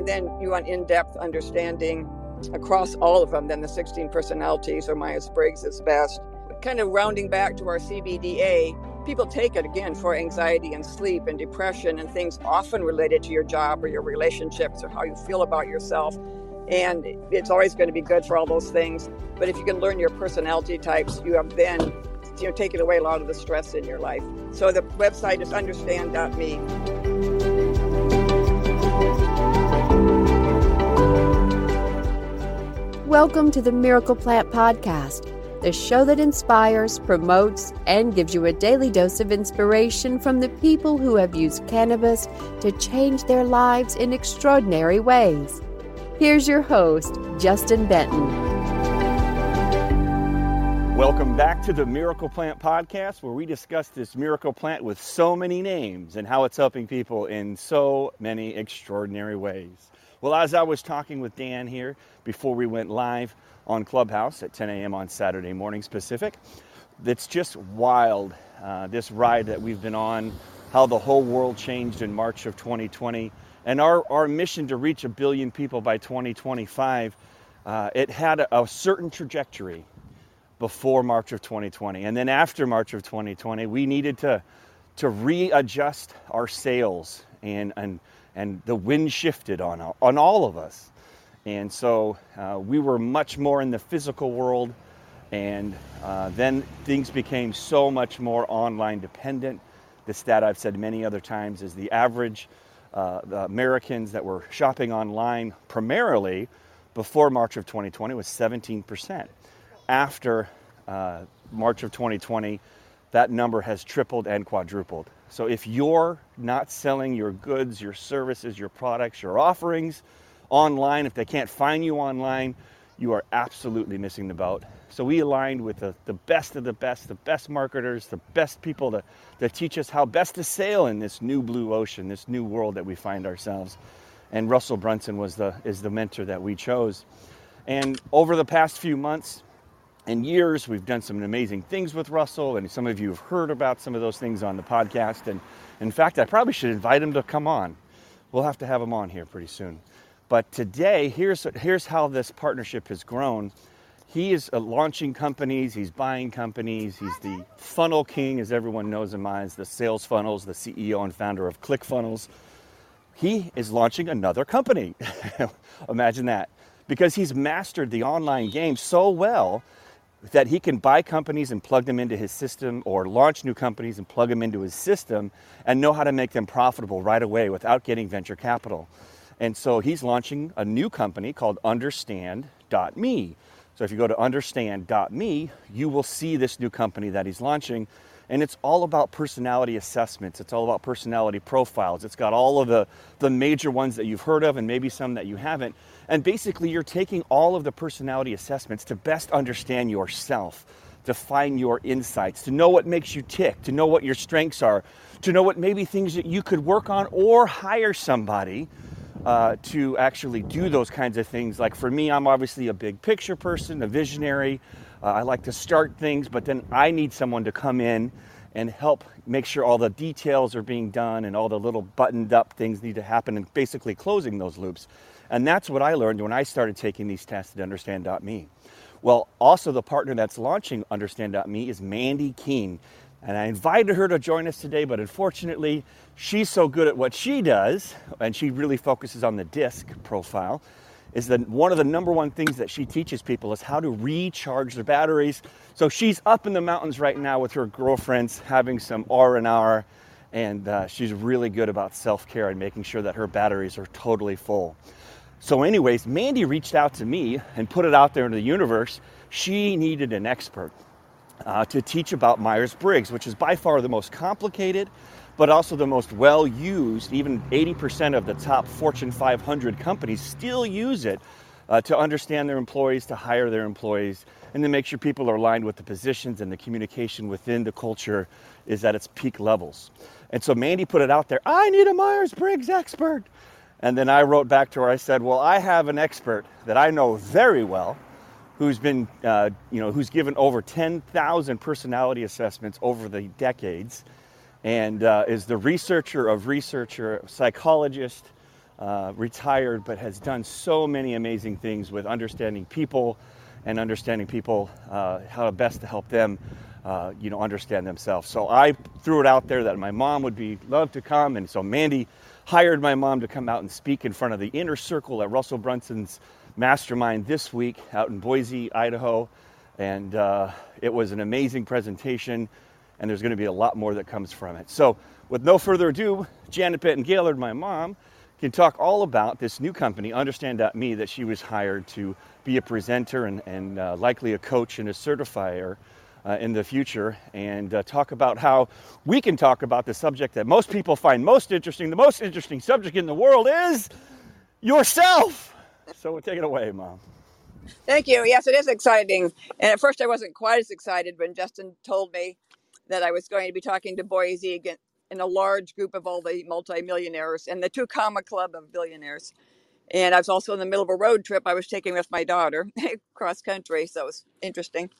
and then you want in-depth understanding across all of them, then the 16 personalities or Myers-Briggs is best. Kind of rounding back to our CBDA, people take it again for anxiety and sleep and depression and things often related to your job or your relationships or how you feel about yourself. And it's always going to be good for all those things. But if you can learn your personality types, you have then you know taken away a lot of the stress in your life. So the website is understand.me. Welcome to the Miracle Plant Podcast, the show that inspires, promotes, and gives you a daily dose of inspiration from the people who have used cannabis to change their lives in extraordinary ways. Here's your host, Justin Benton. Welcome back to the Miracle Plant Podcast, where we discuss this miracle plant with so many names and how it's helping people in so many extraordinary ways. Well, as I was talking with Dan here before we went live on Clubhouse at 10 a.m. on Saturday morning Pacific, it's just wild uh, this ride that we've been on, how the whole world changed in March of 2020, and our, our mission to reach a billion people by 2025. Uh, it had a, a certain trajectory before March of 2020. And then after March of 2020, we needed to, to readjust our sails and, and and the wind shifted on, on all of us. And so uh, we were much more in the physical world, and uh, then things became so much more online dependent. The stat I've said many other times is the average uh, Americans that were shopping online primarily before March of 2020 was 17%. After uh, March of 2020, that number has tripled and quadrupled. So if you're not selling your goods, your services, your products, your offerings online, if they can't find you online, you are absolutely missing the boat. So we aligned with the, the best of the best, the best marketers, the best people to, to teach us how best to sail in this new blue ocean, this new world that we find ourselves. And Russell Brunson was the, is the mentor that we chose. And over the past few months, and years. We've done some amazing things with Russell, and some of you have heard about some of those things on the podcast. And in fact, I probably should invite him to come on. We'll have to have him on here pretty soon. But today, here's, here's how this partnership has grown. He is uh, launching companies, he's buying companies, he's the funnel king, as everyone knows him as, the sales funnels, the CEO and founder of ClickFunnels. He is launching another company. Imagine that. Because he's mastered the online game so well that he can buy companies and plug them into his system or launch new companies and plug them into his system and know how to make them profitable right away without getting venture capital. And so he's launching a new company called understand.me. So if you go to understand.me, you will see this new company that he's launching. And it's all about personality assessments. It's all about personality profiles. It's got all of the, the major ones that you've heard of and maybe some that you haven't. And basically, you're taking all of the personality assessments to best understand yourself, to find your insights, to know what makes you tick, to know what your strengths are, to know what maybe things that you could work on or hire somebody uh, to actually do those kinds of things. Like for me, I'm obviously a big picture person, a visionary. Uh, I like to start things, but then I need someone to come in and help make sure all the details are being done and all the little buttoned up things need to happen and basically closing those loops. And that's what I learned when I started taking these tests at Understand.me. Well, also the partner that's launching Understand.me is Mandy Keene. And I invited her to join us today, but unfortunately, she's so good at what she does, and she really focuses on the disc profile, is that one of the number one things that she teaches people is how to recharge their batteries. So she's up in the mountains right now with her girlfriends having some R&R, and uh, she's really good about self-care and making sure that her batteries are totally full. So, anyways, Mandy reached out to me and put it out there into the universe. She needed an expert uh, to teach about Myers Briggs, which is by far the most complicated, but also the most well used. Even 80% of the top Fortune 500 companies still use it uh, to understand their employees, to hire their employees, and to make sure people are aligned with the positions and the communication within the culture is at its peak levels. And so Mandy put it out there I need a Myers Briggs expert. And then I wrote back to her, I said, Well, I have an expert that I know very well who's been, uh, you know, who's given over 10,000 personality assessments over the decades and uh, is the researcher of researcher, psychologist, uh, retired, but has done so many amazing things with understanding people and understanding people uh, how best to help them, uh, you know, understand themselves. So I threw it out there that my mom would be love to come, and so Mandy hired my mom to come out and speak in front of the inner circle at Russell Brunson's mastermind this week out in Boise, Idaho, and uh, it was an amazing presentation. And there's going to be a lot more that comes from it. So, with no further ado, Janet Benton Gaylord, my mom, can talk all about this new company, Understand.me, that she was hired to be a presenter and, and uh, likely a coach and a certifier uh, in the future, and uh, talk about how we can talk about the subject that most people find most interesting. The most interesting subject in the world is yourself. So take it away, Mom. Thank you. Yes, it is exciting. And at first, I wasn't quite as excited when Justin told me that I was going to be talking to Boise again in a large group of all the multimillionaires and the Two Comma Club of billionaires. And I was also in the middle of a road trip I was taking with my daughter cross country, so it was interesting.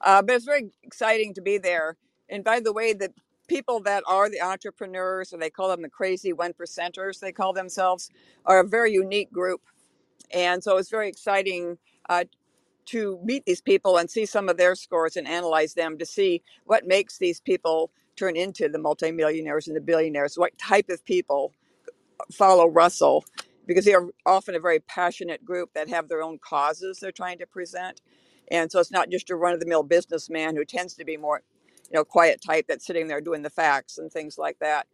Uh, but it's very exciting to be there. And by the way, the people that are the entrepreneurs, or they call them the crazy one percenters, they call themselves, are a very unique group. And so it's very exciting uh, to meet these people and see some of their scores and analyze them to see what makes these people turn into the multimillionaires and the billionaires, what type of people follow Russell, because they are often a very passionate group that have their own causes they're trying to present. And so it's not just a run of the mill businessman who tends to be more, you know, quiet type that's sitting there doing the facts and things like that.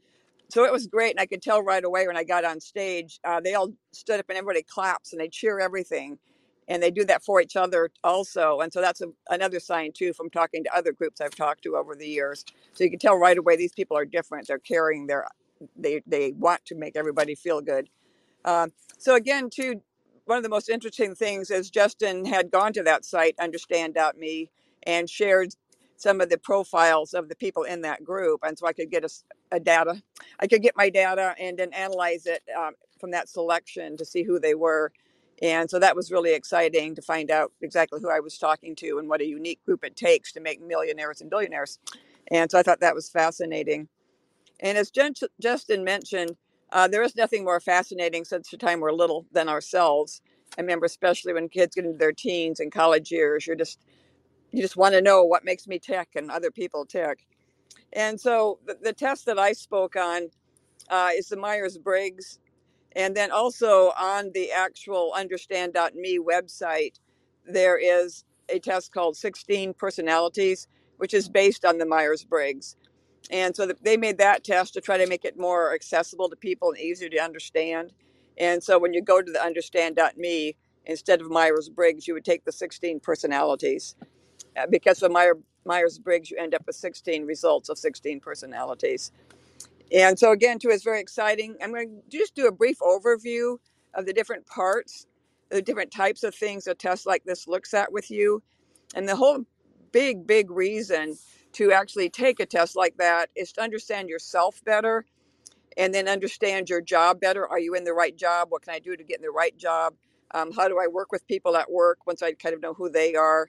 So it was great. And I could tell right away when I got on stage, uh, they all stood up and everybody claps and they cheer everything. And they do that for each other also. And so that's a, another sign, too, from talking to other groups I've talked to over the years. So you can tell right away these people are different. They're carrying their, they, they want to make everybody feel good. Um, so again, too, one of the most interesting things is Justin had gone to that site, understand.me, and shared some of the profiles of the people in that group. And so I could get a, a data, I could get my data and then analyze it um, from that selection to see who they were. And so that was really exciting to find out exactly who I was talking to and what a unique group it takes to make millionaires and billionaires. And so I thought that was fascinating. And as Justin mentioned, uh, there is nothing more fascinating since the time we're little than ourselves. I remember, especially when kids get into their teens and college years, you're just you just want to know what makes me tick and other people tick. And so the, the test that I spoke on uh, is the Myers Briggs, and then also on the actual Understand.me website, there is a test called 16 Personalities, which is based on the Myers Briggs. And so they made that test to try to make it more accessible to people and easier to understand. And so when you go to the understand.me, instead of Myers Briggs, you would take the 16 personalities. Uh, because of Meyer, Myers Briggs, you end up with 16 results of 16 personalities. And so, again, too, it's very exciting. I'm going to just do a brief overview of the different parts, the different types of things a test like this looks at with you. And the whole big, big reason to actually take a test like that is to understand yourself better and then understand your job better. Are you in the right job? What can I do to get in the right job? Um, how do I work with people at work once I kind of know who they are?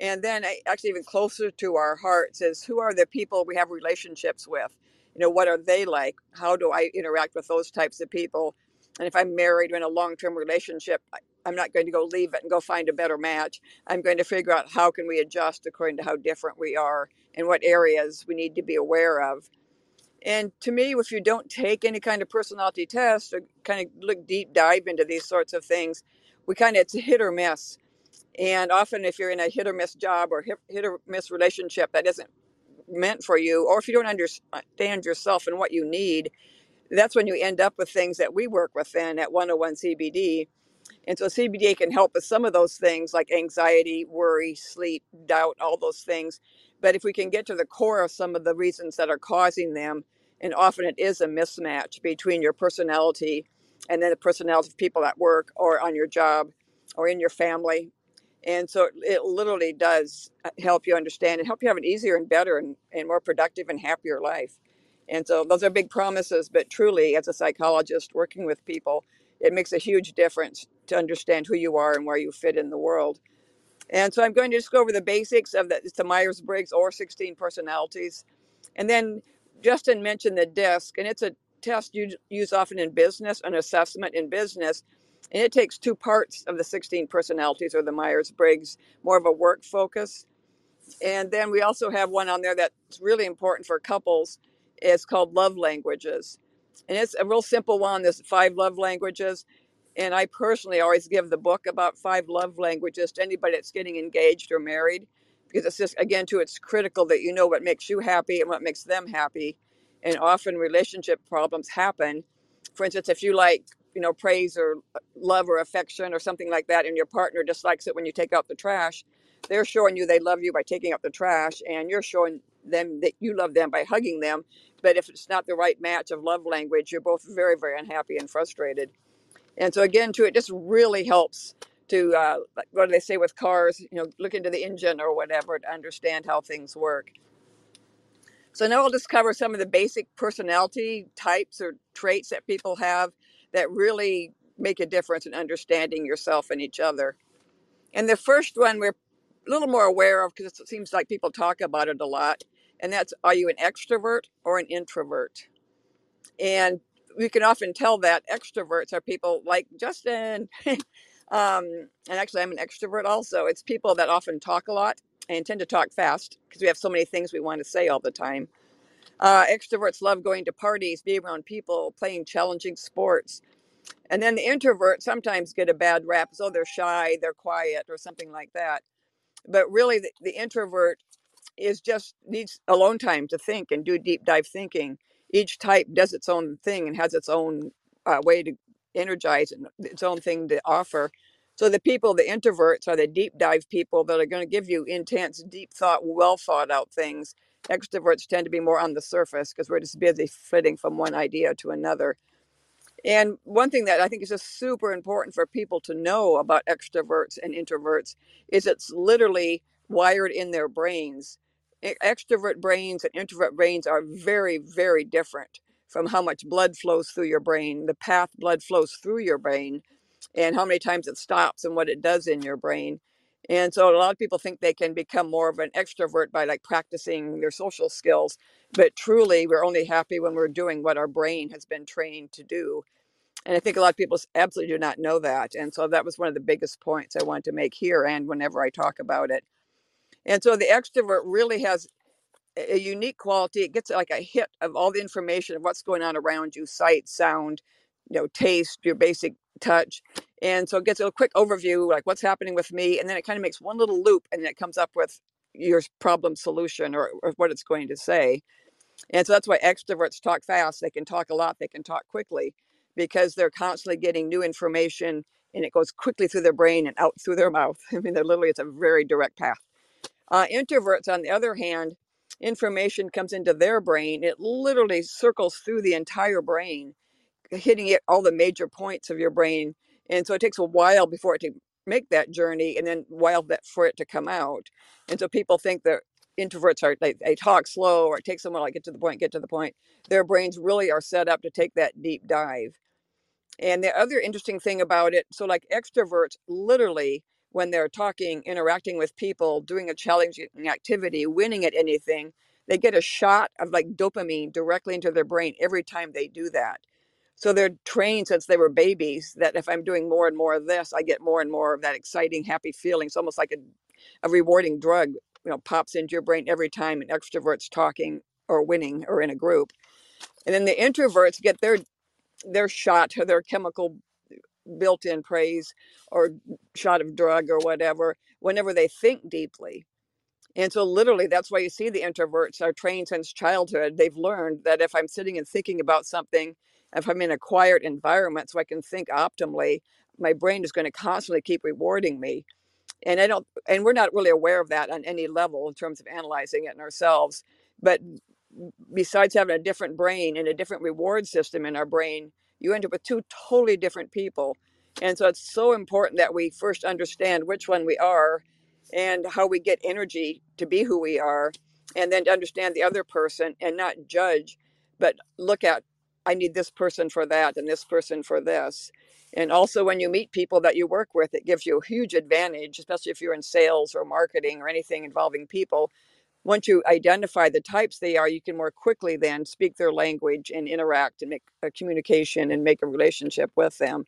And then actually even closer to our hearts is who are the people we have relationships with? You know, what are they like? How do I interact with those types of people? And if I'm married or in a long-term relationship, I'm not going to go leave it and go find a better match. I'm going to figure out how can we adjust according to how different we are and what areas we need to be aware of. And to me, if you don't take any kind of personality test or kind of look deep dive into these sorts of things, we kind of it's a hit or miss. And often, if you're in a hit or miss job or hit, or miss relationship that isn't meant for you, or if you don't understand uh, yourself and what you need, that's when you end up with things that we work with then at 101 CBD and so CBD can help with some of those things like anxiety, worry, sleep, doubt, all those things. But if we can get to the core of some of the reasons that are causing them, and often it is a mismatch between your personality and then the personality of people at work or on your job or in your family. And so it literally does uh, help you understand and help you have an easier and better and, and more productive and happier life. And so those are big promises, but truly, as a psychologist working with people, it makes a huge difference to understand who you are and where you fit in the world. And so I'm going to just go over the basics of the, the Myers Briggs or 16 personalities. And then Justin mentioned the DISC, and it's a test you use often in business, an assessment in business, and it takes two parts of the 16 personalities or the Myers Briggs, more of a work focus. And then we also have one on there that's really important for couples. It's called Love Languages. And it's a real simple one. There's five love languages. And I personally always give the book about five love languages to anybody that's getting engaged or married because it's just, again, too, it's critical that you know what makes you happy and what makes them happy. And often relationship problems happen. For instance, if you like, you know, praise or love or affection or something like that, and your partner dislikes it when you take out the trash, they're showing you they love you by taking out the trash, and you're showing them that you love them by hugging them. But if it's not the right match of love language, you're both very, very unhappy and frustrated. And so again, too, it just really helps to uh, what do they say with cars? You know, look into the engine or whatever to understand how things work. So now I'll just cover some of the basic personality types or traits that people have that really make a difference in understanding yourself and each other. And the first one we're a little more aware of because it seems like people talk about it a lot, and that's are you an extrovert or an introvert? And we can often tell that extroverts are people like Justin. um, and actually, I'm an extrovert also. It's people that often talk a lot and tend to talk fast because we have so many things we want to say all the time. Uh, extroverts love going to parties, being around people, playing challenging sports. And then the introverts sometimes get a bad rap, as, so they're shy, they're quiet, or something like that. But really, the, the introvert is just needs alone time to think and do deep dive thinking. Each type does its own thing and has its own uh, way to energize and its own thing to offer. So the people, the introverts, are the deep dive people that are going to give you intense, deep thought, well thought out things. Extroverts tend to be more on the surface because we're just busy flitting from one idea to another. And one thing that I think is just super important for people to know about extroverts and introverts is it's literally wired in their brains. Extrovert brains and introvert brains are very, very different from how much blood flows through your brain, the path blood flows through your brain, and how many times it stops and what it does in your brain. And so a lot of people think they can become more of an extrovert by like practicing their social skills, but truly we're only happy when we're doing what our brain has been trained to do. And I think a lot of people absolutely do not know that. And so that was one of the biggest points I wanted to make here and whenever I talk about it. And so the extrovert really has a unique quality. It gets like a hit of all the information of what's going on around you sight, sound, you know, taste, your basic touch. And so it gets a quick overview, like what's happening with me. And then it kind of makes one little loop and then it comes up with your problem solution or, or what it's going to say. And so that's why extroverts talk fast. They can talk a lot, they can talk quickly because they're constantly getting new information and it goes quickly through their brain and out through their mouth. I mean, they're literally, it's a very direct path. Uh, introverts, on the other hand, information comes into their brain. It literally circles through the entire brain, hitting it all the major points of your brain. And so it takes a while before it to make that journey and then while that for it to come out. And so people think that introverts are they, they talk slow or it takes them a while to get to the point, get to the point. Their brains really are set up to take that deep dive. And the other interesting thing about it, so like extroverts literally when they're talking, interacting with people, doing a challenging activity, winning at anything, they get a shot of like dopamine directly into their brain every time they do that. So they're trained since they were babies that if I'm doing more and more of this, I get more and more of that exciting, happy feeling. It's almost like a, a rewarding drug, you know, pops into your brain every time an extrovert's talking or winning or in a group. And then the introverts get their their shot, their chemical built in praise or shot of drug or whatever whenever they think deeply. And so, literally, that's why you see the introverts are trained since childhood. They've learned that if I'm sitting and thinking about something, if I'm in a quiet environment so I can think optimally, my brain is going to constantly keep rewarding me. And I don't, and we're not really aware of that on any level in terms of analyzing it in ourselves. But besides having a different brain and a different reward system in our brain, you end up with two totally different people. And so it's so important that we first understand which one we are and how we get energy to be who we are, and then to understand the other person and not judge, but look at, I need this person for that and this person for this. And also, when you meet people that you work with, it gives you a huge advantage, especially if you're in sales or marketing or anything involving people. once you identify the types they are, you can more quickly then speak their language and interact and make a communication and make a relationship with them.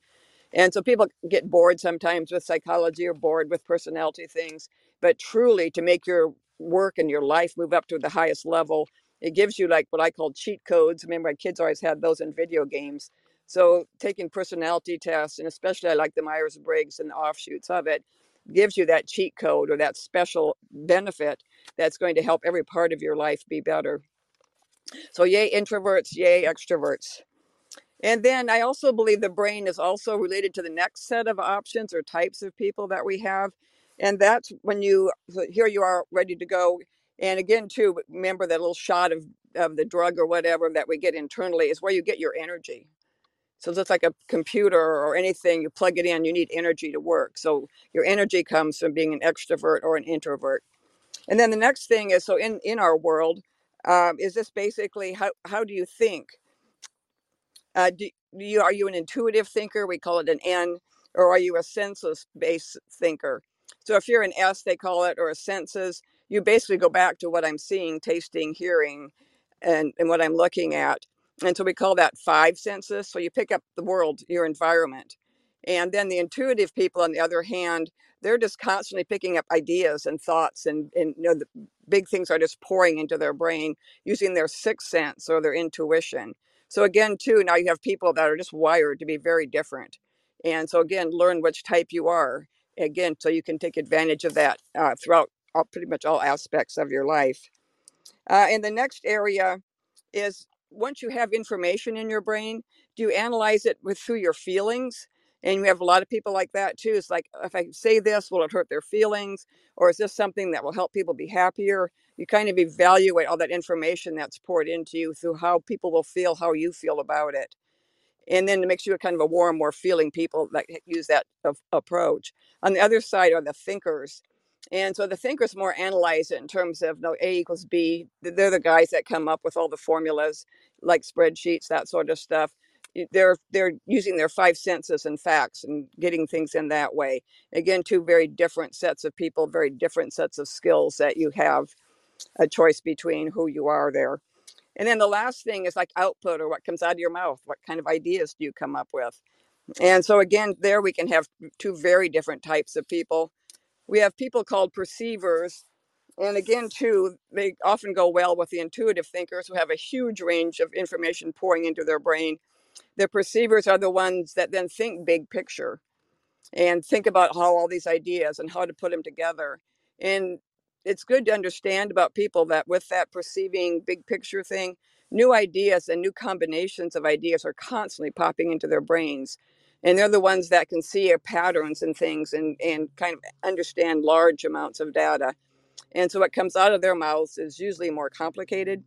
And so people get bored sometimes with psychology or bored with personality things, but truly to make your work and your life move up to the highest level, it gives you like what I call cheat codes. I mean, my kids always had those in video games. So taking personality tests, and especially I like the Myers Briggs and the offshoots of it, gives you that cheat code or that special benefit that's going to help every part of your life be better. So, yay, introverts, yay, extroverts. And then I also believe the brain is also related to the next set of options or types of people that we have. And that's when you, so here you are ready to go. And again, too, remember that little shot of, of the drug or whatever that we get internally is where you get your energy. So it's like a computer or anything, you plug it in, you need energy to work. So your energy comes from being an extrovert or an introvert. And then the next thing is so in, in our world, um, is this basically how, how do you think? Uh, do, do you are you an intuitive thinker? We call it an N, or are you a senses based thinker? So if you're an S, they call it, or a senses, you basically go back to what I'm seeing, tasting, hearing, and, and what I'm looking at. And so we call that five senses. So you pick up the world, your environment. And then the intuitive people, on the other hand, they're just constantly picking up ideas and thoughts, and, and you know, the big things are just pouring into their brain using their sixth sense or their intuition. So again, too, now you have people that are just wired to be very different. And so again, learn which type you are. Again, so you can take advantage of that uh, throughout all, pretty much all aspects of your life. Uh, and the next area is once you have information in your brain, do you analyze it with through your feelings? And we have a lot of people like that too. It's like if I say this, will it hurt their feelings, or is this something that will help people be happier? You kind of evaluate all that information that's poured into you through how people will feel, how you feel about it and then it makes you a kind of a warm, more feeling people that use that approach. On the other side are the thinkers, and so the thinkers more analyze it in terms of no A equals B. They're the guys that come up with all the formulas, like spreadsheets, that sort of stuff. They're they're using their five senses and facts and getting things in that way. Again, two very different sets of people, very different sets of skills that you have a choice between who you are there. And then the last thing is like output or what comes out of your mouth. What kind of ideas do you come up with? And so again, there we can have two very different types of people. We have people called perceivers. And again, too, they often go well with the intuitive thinkers who have a huge range of information pouring into their brain. The perceivers are the ones that then think big picture and think about how all these ideas and how to put them together. And it's good to understand about people that with that perceiving big picture thing, new ideas and new combinations of ideas are constantly popping into their brains. And they're the ones that can see patterns and things and, and kind of understand large amounts of data. And so what comes out of their mouths is usually more complicated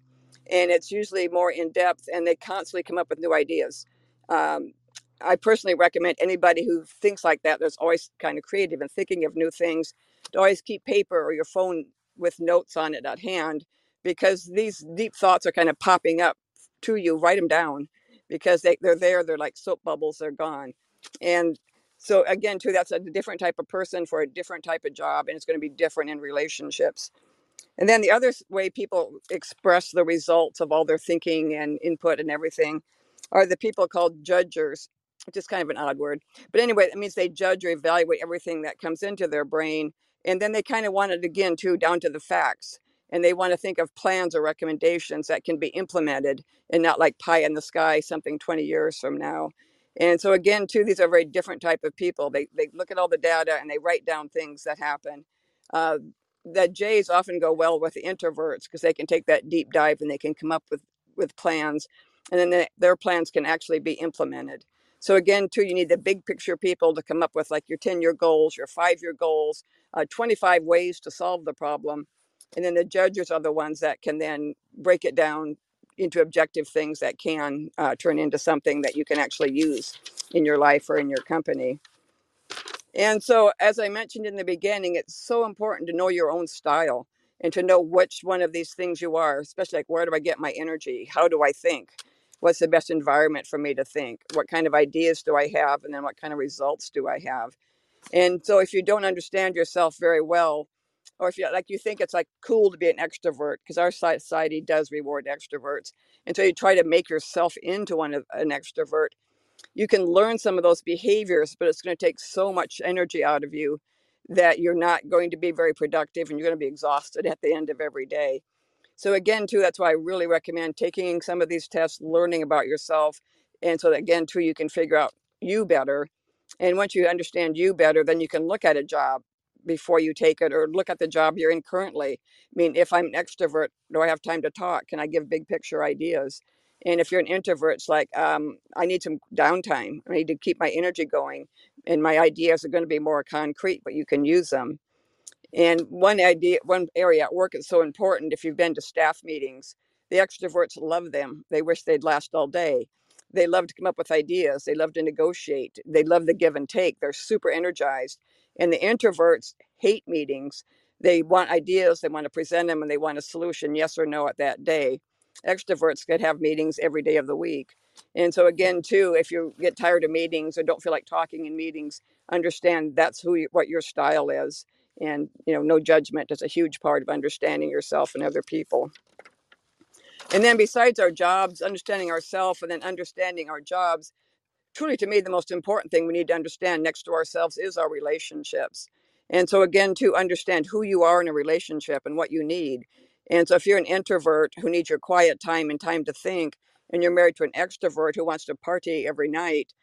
and it's usually more in depth and they constantly come up with new ideas. Um, I personally recommend anybody who thinks like that, that's always kind of creative and thinking of new things, to always keep paper or your phone with notes on it at hand because these deep thoughts are kind of popping up to you. Write them down because they, they're there. They're like soap bubbles, they're gone. And so, again, too, that's a different type of person for a different type of job, and it's going to be different in relationships. And then the other way people express the results of all their thinking and input and everything are the people called judgers which is kind of an odd word. But anyway, it means they judge or evaluate everything that comes into their brain. And then they kind of want it again, too, down to the facts. And they want to think of plans or recommendations that can be implemented and not like pie in the sky, something 20 years from now. And so again, too, these are very different type of people. They, they look at all the data and they write down things that happen. Uh, the J's often go well with the introverts because they can take that deep dive and they can come up with, with plans. And then they, their plans can actually be implemented. So again, too, you need the big picture people to come up with like your 10 year goals, your five year goals, uh, 25 ways to solve the problem. And then the judges are the ones that can then break it down into objective things that can uh, turn into something that you can actually use in your life or in your company. And so, as I mentioned in the beginning, it's so important to know your own style and to know which one of these things you are, especially like where do I get my energy? How do I think? what's the best environment for me to think what kind of ideas do i have and then what kind of results do i have and so if you don't understand yourself very well or if you like you think it's like cool to be an extrovert because our society does reward extroverts and so you try to make yourself into one of an extrovert you can learn some of those behaviors but it's going to take so much energy out of you that you're not going to be very productive and you're going to be exhausted at the end of every day. So again too that's why i really recommend taking some of these tests learning about yourself and so that again too you can figure out you better and once you understand you better then you can look at a job before you take it or look at the job you're in currently. I mean, if I'm an extrovert, do I have time to talk? Can I give big picture ideas? And if you're an introvert, it's like, um, I need some downtime. I need to keep my energy going. And my ideas are going to be more concrete, but you can use them. And one idea, one area at work is so important. If you've been to staff meetings, the extroverts love them. They wish they'd last all day. They love to come up with ideas. They love to negotiate. They love the give and take. They're super energized. And the introverts hate meetings. They want ideas, they want to present them, and they want a solution, yes or no, at that day. Extroverts could have meetings every day of the week. And so, again, too, if you get tired of meetings or don't feel like talking in meetings, understand that's who you, what your style is. And, you know, no judgment is a huge part of understanding yourself and other people. And then, besides our jobs, understanding ourselves and then understanding our jobs, truly to me the most important thing we need to understand next to ourselves is our relationships. And so again to understand who you are in a relationship and what you need. And so if you're an introvert who needs your quiet time and time to think and you're married to an extrovert who wants to party every night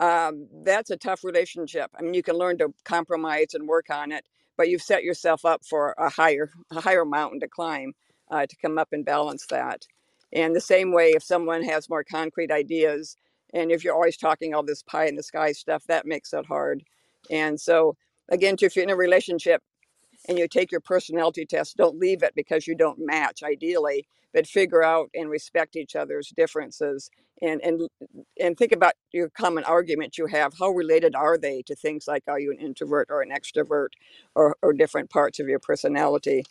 um, that's a tough relationship. I mean you can learn to compromise and work on it but you've set yourself up for a higher a higher mountain to climb uh, to come up and balance that. And the same way if someone has more concrete ideas and if you're always talking all this pie in the sky stuff, that makes it hard. And so, again, if you're in a relationship and you take your personality test, don't leave it because you don't match ideally, but figure out and respect each other's differences and and and think about your common arguments you have. How related are they to things like are you an introvert or an extrovert or, or different parts of your personality?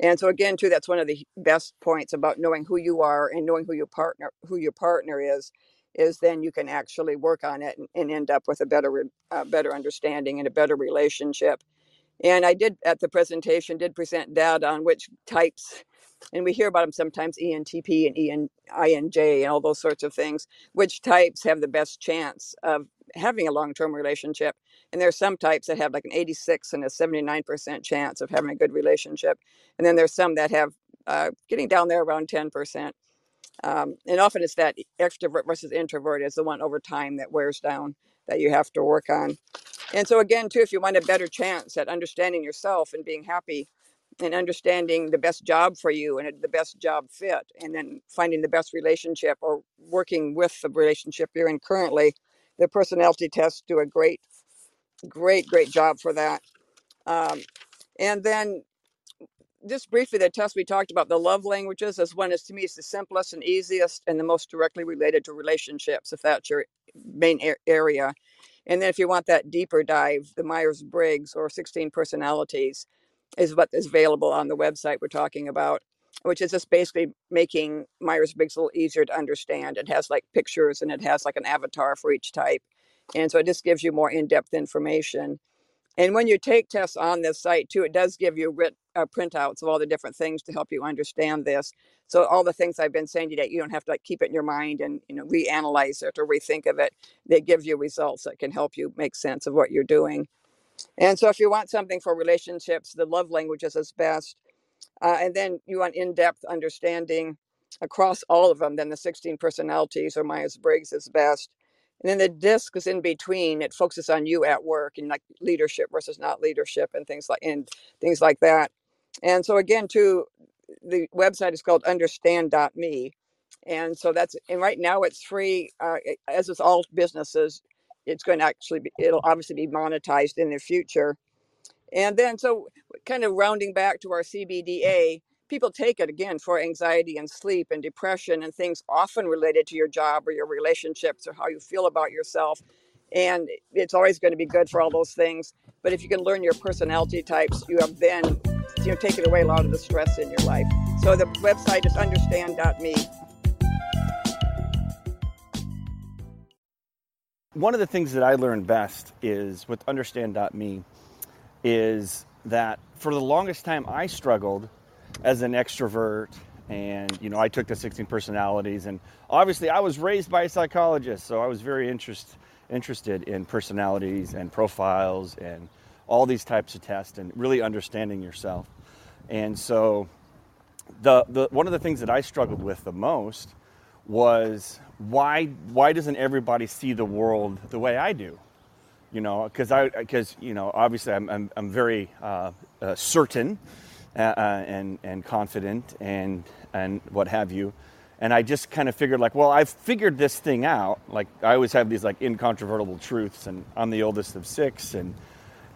And so again, too, that's one of the best points about knowing who you are and knowing who your partner who your partner is is then you can actually work on it and, and end up with a better better understanding and a better relationship. And i did at the presentation did present data on which types and we hear about them sometimes entp and EN, inj and all those sorts of things which types have the best chance of having a long-term relationship. And there's some types that have like an 86 and a 79% chance of having a good relationship. And then there's some that have uh, getting down there around 10% um, and often it's that extrovert versus introvert is the one over time that wears down that you have to work on. And so again, too, if you want a better chance at understanding yourself and being happy and understanding the best job for you and the best job fit, and then finding the best relationship or working with the relationship you're in currently, the personality tests do a great, great, great job for that. Um, and then just briefly, the test we talked about the love languages as one is to me is the simplest and easiest and the most directly related to relationships, if that's your main area. And then if you want that deeper dive, the Myers Briggs or 16 personalities is what is available on the website we're talking about, which is just basically making Myers Briggs a little easier to understand. It has like pictures and it has like an avatar for each type. And so it just gives you more in depth information. And when you take tests on this site too, it does give you writ, uh, printouts of all the different things to help you understand this. So all the things I've been saying today, you don't have to like keep it in your mind and you know reanalyze it or rethink of it. They give you results that can help you make sense of what you're doing. And so if you want something for relationships, the love languages is best. Uh, and then you want in-depth understanding across all of them, then the 16 personalities or Myers-Briggs is best. And then the disc is in between. It focuses on you at work and like leadership versus not leadership and things like and things like that. And so again, too, the website is called understand.me. And so that's and right now it's free. Uh, as with all businesses, it's going to actually be it'll obviously be monetized in the future. And then so kind of rounding back to our CBDA, people take it again for anxiety and sleep and depression and things often related to your job or your relationships or how you feel about yourself. And it's always going to be good for all those things. But if you can learn your personality types you have then you know taken away a lot of the stress in your life. So the website is understand.me one of the things that i learned best is with understand.me is that for the longest time I struggled as an extrovert and you know I took the 16 personalities and obviously I was raised by a psychologist so I was very interest, interested in personalities and profiles and all these types of tests and really understanding yourself. And so the, the one of the things that I struggled with the most was why why doesn't everybody see the world the way I do? You know because I because you know obviously I'm, I'm, I'm very uh, uh, certain uh, uh, and and confident and and what have you. And I just kind of figured like, well, I've figured this thing out. Like I always have these like incontrovertible truths, and I'm the oldest of six, and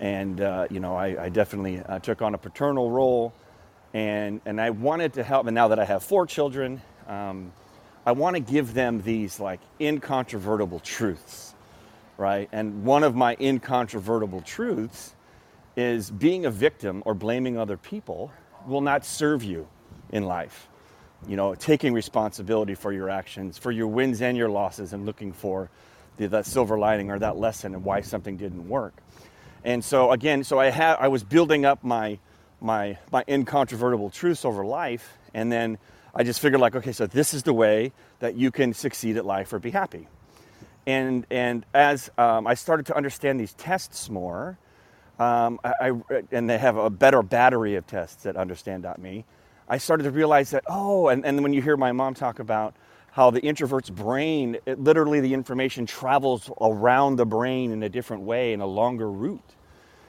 and uh, you know I, I definitely uh, took on a paternal role, and and I wanted to help. And now that I have four children, um, I want to give them these like incontrovertible truths, right? And one of my incontrovertible truths is being a victim or blaming other people will not serve you in life you know, taking responsibility for your actions, for your wins and your losses, and looking for the, that silver lining or that lesson and why something didn't work. And so again, so I had I was building up my my my incontrovertible truths over life, and then I just figured like, okay, so this is the way that you can succeed at life or be happy. And and as um, I started to understand these tests more, um, I, I, and they have a better battery of tests at Understand.me. I started to realize that, oh, and, and when you hear my mom talk about how the introvert's brain, it, literally the information travels around the brain in a different way, in a longer route.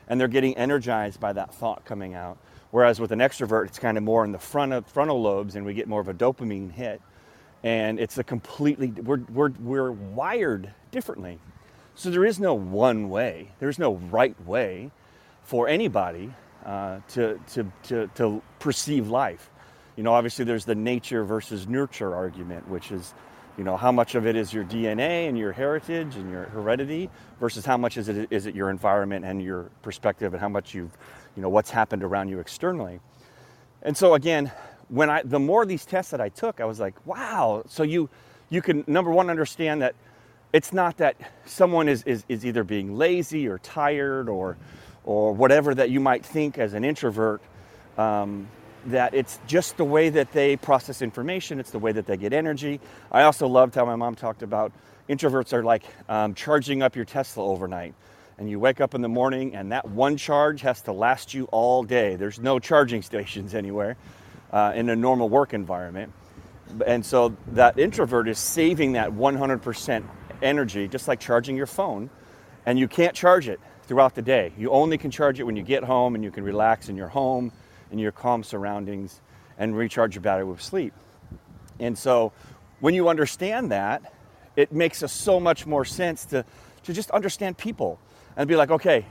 And they're getting energized by that thought coming out. Whereas with an extrovert, it's kind of more in the front of, frontal lobes and we get more of a dopamine hit. And it's a completely, we're, we're, we're wired differently. So there is no one way, there's no right way for anybody uh, to, to, to, to perceive life. You know, obviously there's the nature versus nurture argument, which is, you know, how much of it is your DNA and your heritage and your heredity versus how much is it, is it your environment and your perspective and how much you've, you know, what's happened around you externally. And so again, when I, the more of these tests that I took, I was like, wow. So you, you can, number one, understand that it's not that someone is, is, is either being lazy or tired or, or whatever that you might think as an introvert, um, that it's just the way that they process information, it's the way that they get energy. I also loved how my mom talked about introverts are like um, charging up your Tesla overnight. And you wake up in the morning, and that one charge has to last you all day. There's no charging stations anywhere uh, in a normal work environment. And so that introvert is saving that 100% energy, just like charging your phone, and you can't charge it throughout the day. You only can charge it when you get home and you can relax in your home, in your calm surroundings, and recharge your battery with sleep. And so when you understand that, it makes us so much more sense to, to just understand people and be like, okay,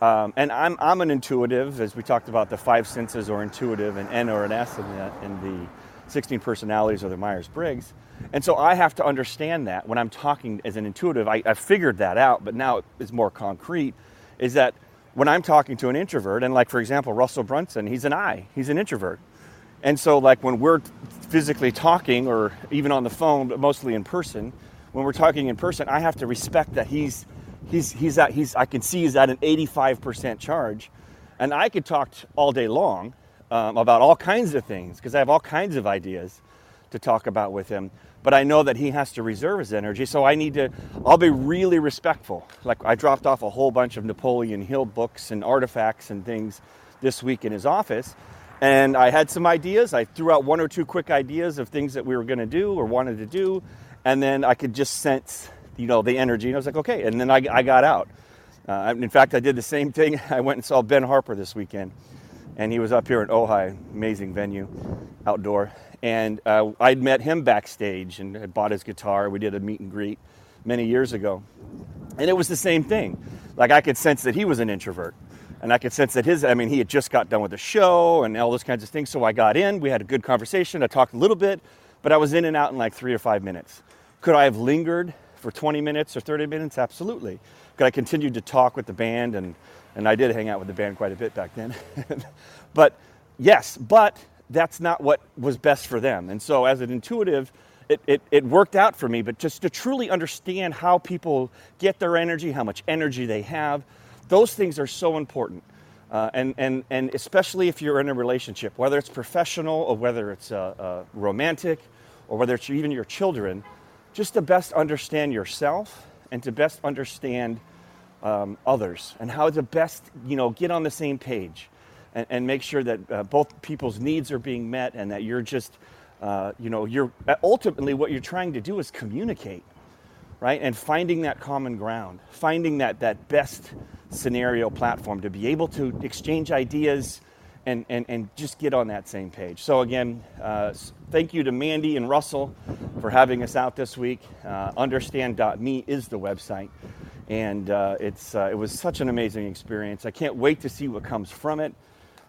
um, and I'm, I'm an intuitive, as we talked about the five senses or intuitive, and N or an S in the, in the 16 personalities of the Myers Briggs. And so I have to understand that when I'm talking as an intuitive, I, I figured that out, but now it's more concrete. Is that when I'm talking to an introvert, and like for example, Russell Brunson, he's an I, he's an introvert. And so, like when we're physically talking or even on the phone, but mostly in person, when we're talking in person, I have to respect that he's he's he's at he's I can see he's at an 85% charge, and I could talk all day long um, about all kinds of things because I have all kinds of ideas to talk about with him. But I know that he has to reserve his energy, so I need to, I'll be really respectful. Like I dropped off a whole bunch of Napoleon Hill books and artifacts and things this week in his office. And I had some ideas. I threw out one or two quick ideas of things that we were going to do or wanted to do. And then I could just sense, you know, the energy. And I was like, okay. And then I, I got out. Uh, in fact, I did the same thing. I went and saw Ben Harper this weekend and he was up here in Ojai, amazing venue, outdoor. And uh, I'd met him backstage and had bought his guitar. We did a meet and greet many years ago. And it was the same thing. Like I could sense that he was an introvert. And I could sense that his, I mean, he had just got done with the show and all those kinds of things. So I got in, we had a good conversation. I talked a little bit, but I was in and out in like three or five minutes. Could I have lingered for 20 minutes or 30 minutes? Absolutely. Could I continue to talk with the band and and I did hang out with the band quite a bit back then. but yes, but that's not what was best for them. And so, as an intuitive, it, it, it, worked out for me, but just to truly understand how people get their energy, how much energy they have, those things are so important. Uh, and, and, and especially if you're in a relationship, whether it's professional or whether it's uh, uh, romantic or whether it's even your children, just to best understand yourself and to best understand um, others and how to best you know get on the same page and, and make sure that uh, both people's needs are being met and that you're just uh, you know you're ultimately what you're trying to do is communicate right and finding that common ground finding that that best scenario platform to be able to exchange ideas and, and, and just get on that same page. So, again, uh, thank you to Mandy and Russell for having us out this week. Uh, understand.me is the website, and uh, it's, uh, it was such an amazing experience. I can't wait to see what comes from it.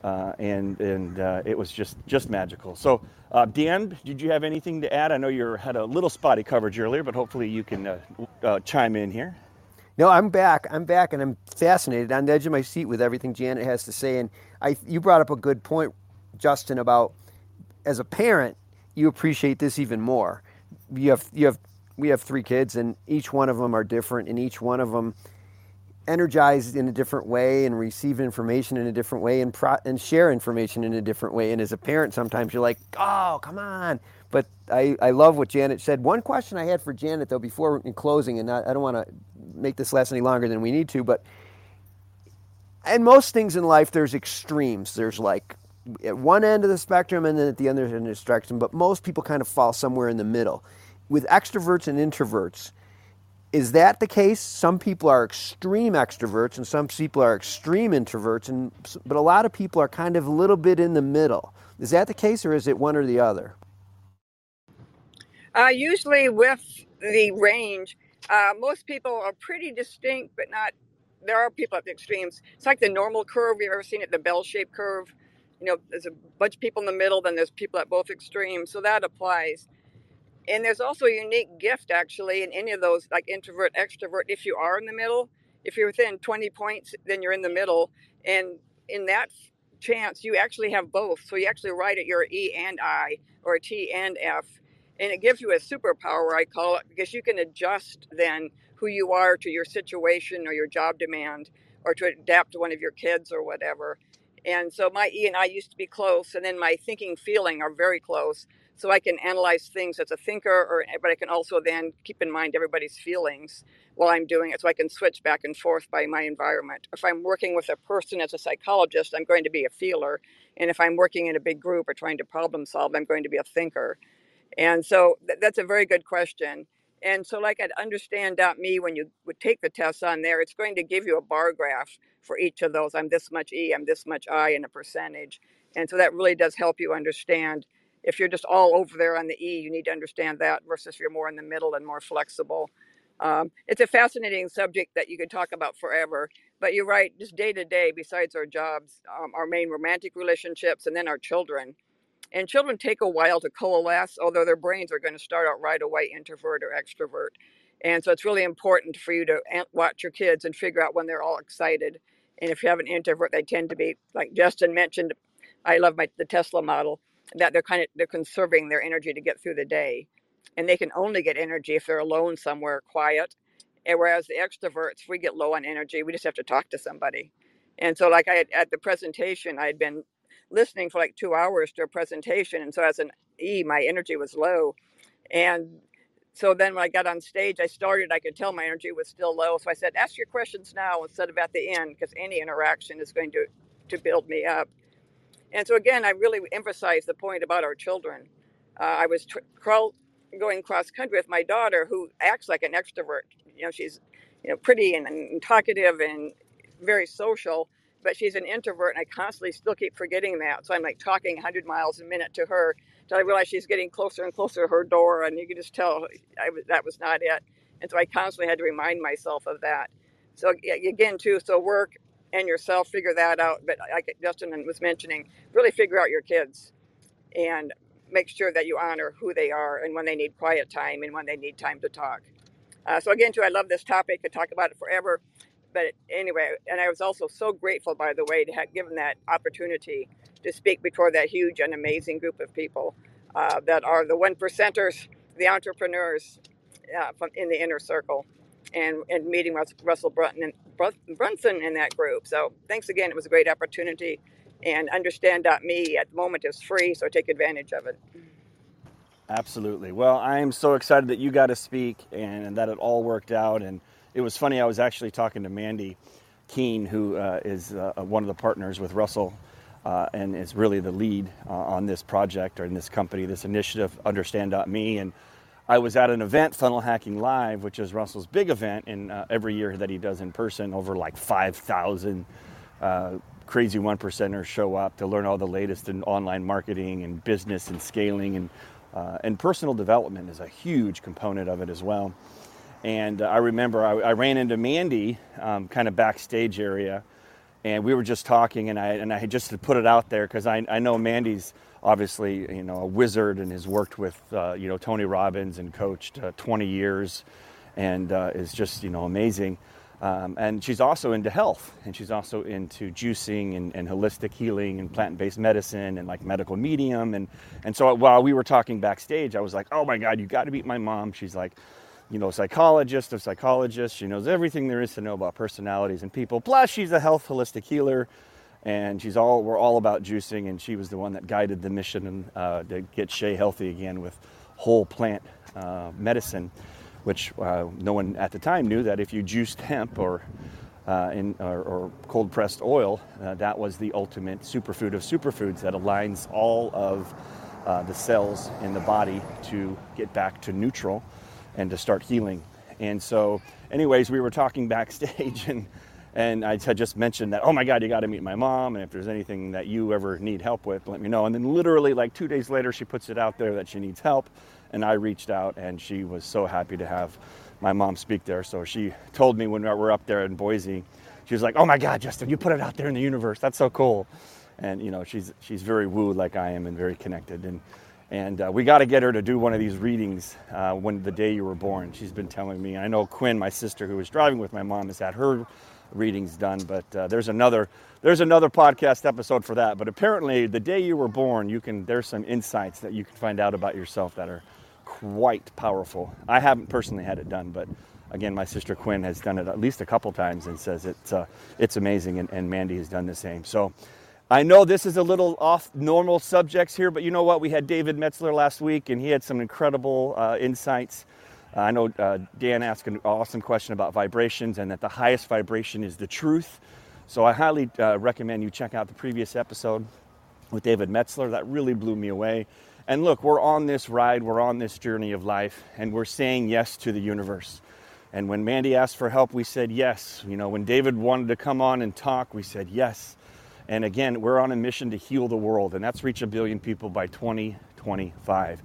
Uh, and and uh, it was just just magical. So, Dan, did you have anything to add? I know you had a little spotty coverage earlier, but hopefully you can chime in here. No, I'm back. I'm back, and I'm fascinated on the edge of my seat with everything Janet has to say. And I, you brought up a good point, Justin, about as a parent, you appreciate this even more. You have, you have, we have three kids, and each one of them are different, and each one of them energized in a different way, and receive information in a different way, and pro- and share information in a different way. And as a parent, sometimes you're like, "Oh, come on!" But I, I love what Janet said. One question I had for Janet, though, before in closing, and I, I don't want to make this last any longer than we need to, but and most things in life, there's extremes. There's like at one end of the spectrum and then at the other end of the spectrum, but most people kind of fall somewhere in the middle. With extroverts and introverts, is that the case? Some people are extreme extroverts and some people are extreme introverts, and but a lot of people are kind of a little bit in the middle. Is that the case, or is it one or the other? Uh, usually, with the range, uh, most people are pretty distinct, but not. There are people at the extremes. It's like the normal curve. You've ever seen it, the bell-shaped curve. You know, there's a bunch of people in the middle, then there's people at both extremes. So that applies. And there's also a unique gift actually in any of those, like introvert, extrovert. If you are in the middle, if you're within 20 points, then you're in the middle. And in that chance, you actually have both. So you actually write it, you're E and I, or T and F and it gives you a superpower i call it because you can adjust then who you are to your situation or your job demand or to adapt to one of your kids or whatever and so my e and i used to be close and then my thinking feeling are very close so i can analyze things as a thinker or eh, but i can also then keep in mind everybody's feelings while i'm doing it so i can switch back and forth by my environment if i'm working with a person as a psychologist i'm going to be a feeler and if i'm working in a big group or trying to problem solve i'm going to be a thinker and so th- that's a very good question. And so, like at understand.me, when you would take the test on there, it's going to give you a bar graph for each of those. I'm this much E, I'm this much I, and a percentage. And so that really does help you understand. If you're just all over there on the E, you need to understand that versus if you're more in the middle and more flexible. Um, it's a fascinating subject that you could talk about forever. But you're right, just day to day, besides our jobs, um, our main romantic relationships, and then our children and children take a while to coalesce, although their brains are going to start out right away, introvert or extrovert. And so it's really important for you to watch your kids and figure out when they're all excited. And if you have an introvert, they tend to be, like Justin mentioned, I love my the Tesla model, that they're kind of they're conserving their energy to get through the day. And they can only get energy if they're alone somewhere quiet. And whereas the extroverts, we get low on energy, we just have to talk to somebody. And so, like I had, at the presentation, I had been listening for like two hours to a presentation. And so as an E, my energy was low. And so then when I got on stage, I started, I could tell my energy was still low. So I said, ask your questions now instead of at the end, because any interaction is going to, to build me up. And so again, I really emphasize the point about our children. Uh, I was tr- going cross country with my daughter, who acts like an extrovert. You know, she's you know pretty and, and talkative and very social but she's an introvert and I constantly still keep forgetting that. So I'm like talking 100 miles a minute to her until I realize she's getting closer and closer to her door. And you can just tell I, that was not it. And so I constantly had to remind myself of that. So again, too, so work and yourself, figure that out. But like Justin was mentioning, really figure out your kids and make sure that you honor who they are and when they need quiet time and when they need time to talk. Uh, so again, too, I love this topic. I could talk about it forever but anyway, and I was also so grateful, by the way, to have given that opportunity to speak before that huge and amazing group of people uh, that are the one percenters, the entrepreneurs uh, from in the inner circle. And, and meeting Russell Brunson and Brunson in that group. So thanks again. It was a great opportunity. And understand.me at the moment is free, so take advantage of it. Absolutely. Well, I am so excited that you got to speak and that it all worked out. And it was funny, I was actually talking to Mandy Keene, who uh, is uh, one of the partners with Russell uh, and is really the lead uh, on this project or in this company, this initiative, Understand.me. And I was at an event, Funnel Hacking Live, which is Russell's big event in uh, every year that he does in person. Over like 5,000 uh, crazy one percenters show up to learn all the latest in online marketing and business and scaling and uh, and personal development is a huge component of it as well. And uh, I remember I, I, ran into Mandy um, kind of backstage area, and we were just talking, and I and I had just to put it out there because I, I know Mandy's obviously you know a wizard and has worked with uh, you know Tony Robbins and coached uh, 20 years, and uh, is just you know amazing. Um, and she's also into health, and she's also into juicing and, and holistic healing and plant-based medicine and like medical medium. And and so while we were talking backstage, I was like, "Oh my God, you got to meet my mom." She's like, you know, psychologist of psychologists. She knows everything there is to know about personalities and people. Plus, she's a health holistic healer, and she's all we're all about juicing. And she was the one that guided the mission uh, to get Shay healthy again with whole plant uh, medicine which uh, no one at the time knew that if you juiced hemp or uh, in, or, or, cold pressed oil, uh, that was the ultimate superfood of superfoods that aligns all of uh, the cells in the body to get back to neutral and to start healing. And so, anyways, we were talking backstage, and and I had just mentioned that, oh my God, you got to meet my mom, and if there's anything that you ever need help with, let me know. And then literally, like two days later, she puts it out there that she needs help and I reached out, and she was so happy to have my mom speak there. So she told me when we were up there in Boise, she was like, "Oh my God, Justin, you put it out there in the universe. That's so cool." And you know, she's she's very wooed like I am and very connected. And and uh, we got to get her to do one of these readings uh, when the day you were born. She's been telling me. I know Quinn, my sister, who was driving with my mom, has had her readings done. But uh, there's another there's another podcast episode for that. But apparently, the day you were born, you can there's some insights that you can find out about yourself that are quite powerful. I haven't personally had it done, but again, my sister Quinn has done it at least a couple times and says it's uh, it's amazing, and, and Mandy has done the same. So. I know this is a little off normal subjects here, but you know what? We had David Metzler last week, and he had some incredible uh, insights. Uh, I know uh, Dan asked an awesome question about vibrations, and that the highest vibration is the truth. So I highly uh, recommend you check out the previous episode with David Metzler. That really blew me away. And look, we're on this ride, we're on this journey of life, and we're saying yes to the universe. And when Mandy asked for help, we said yes. You know, when David wanted to come on and talk, we said yes. And again, we're on a mission to heal the world, and that's reach a billion people by 2025.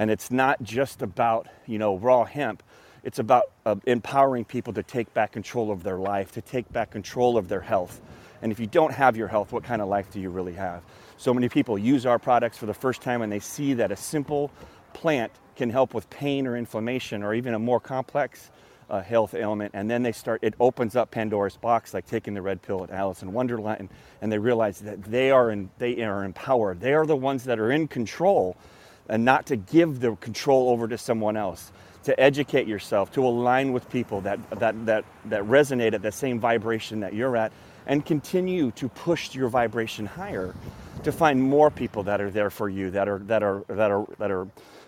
And it's not just about, you know, raw hemp. It's about uh, empowering people to take back control of their life, to take back control of their health. And if you don't have your health, what kind of life do you really have? So many people use our products for the first time and they see that a simple plant can help with pain or inflammation or even a more complex uh, health ailment. And then they start, it opens up Pandora's box, like taking the red pill at Alice in Wonderland, and they realize that they are, in, they are empowered. They are the ones that are in control and not to give the control over to someone else to educate yourself, to align with people that, that, that, that resonate at the same vibration that you're at, and continue to push your vibration higher to find more people that are there for you, that are, that are, that are, that are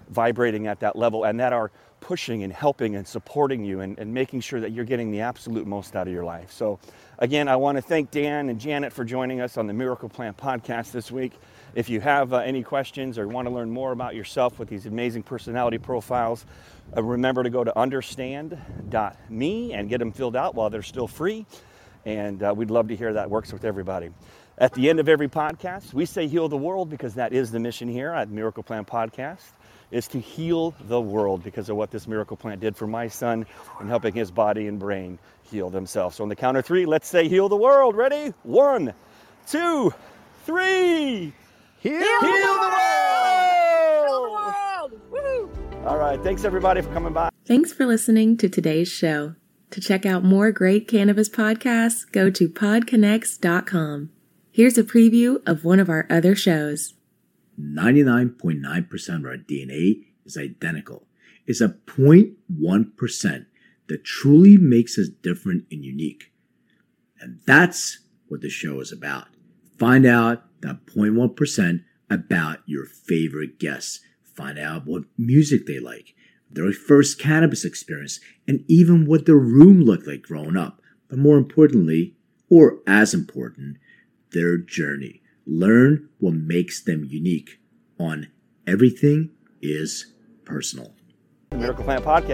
vibrating at that level and that are pushing and helping and supporting you and, and making sure that you're getting the absolute most out of your life. So, again, I want to thank Dan and Janet for joining us on the Miracle Plant podcast this week. If you have uh, any questions or want to learn more about yourself with these amazing personality profiles, uh, remember to go to understand.me and get them filled out while they're still free. And uh, we'd love to hear that works with everybody. At the end of every podcast, we say heal the world because that is the mission here at Miracle Plant Podcast is to heal the world because of what this miracle plant did for my son and helping his body and brain heal themselves. So on the count of three, let's say heal the world. Ready? One, two, three. Heal, heal, the, world! Heal the world! Woo! All right. Thanks everybody for coming by. Thanks for listening to today's show. To check out more great cannabis podcasts, go to podconnects.com. Here's a preview of one of our other shows. 99.9% of our DNA is identical. It's a 0.1% that truly makes us different and unique. And that's what the show is about. Find out that 0.1% about your favorite guests. Find out what music they like, their first cannabis experience, and even what their room looked like growing up. But more importantly, or as important, their journey. Learn what makes them unique on Everything is Personal. Miracle Plant Podcast.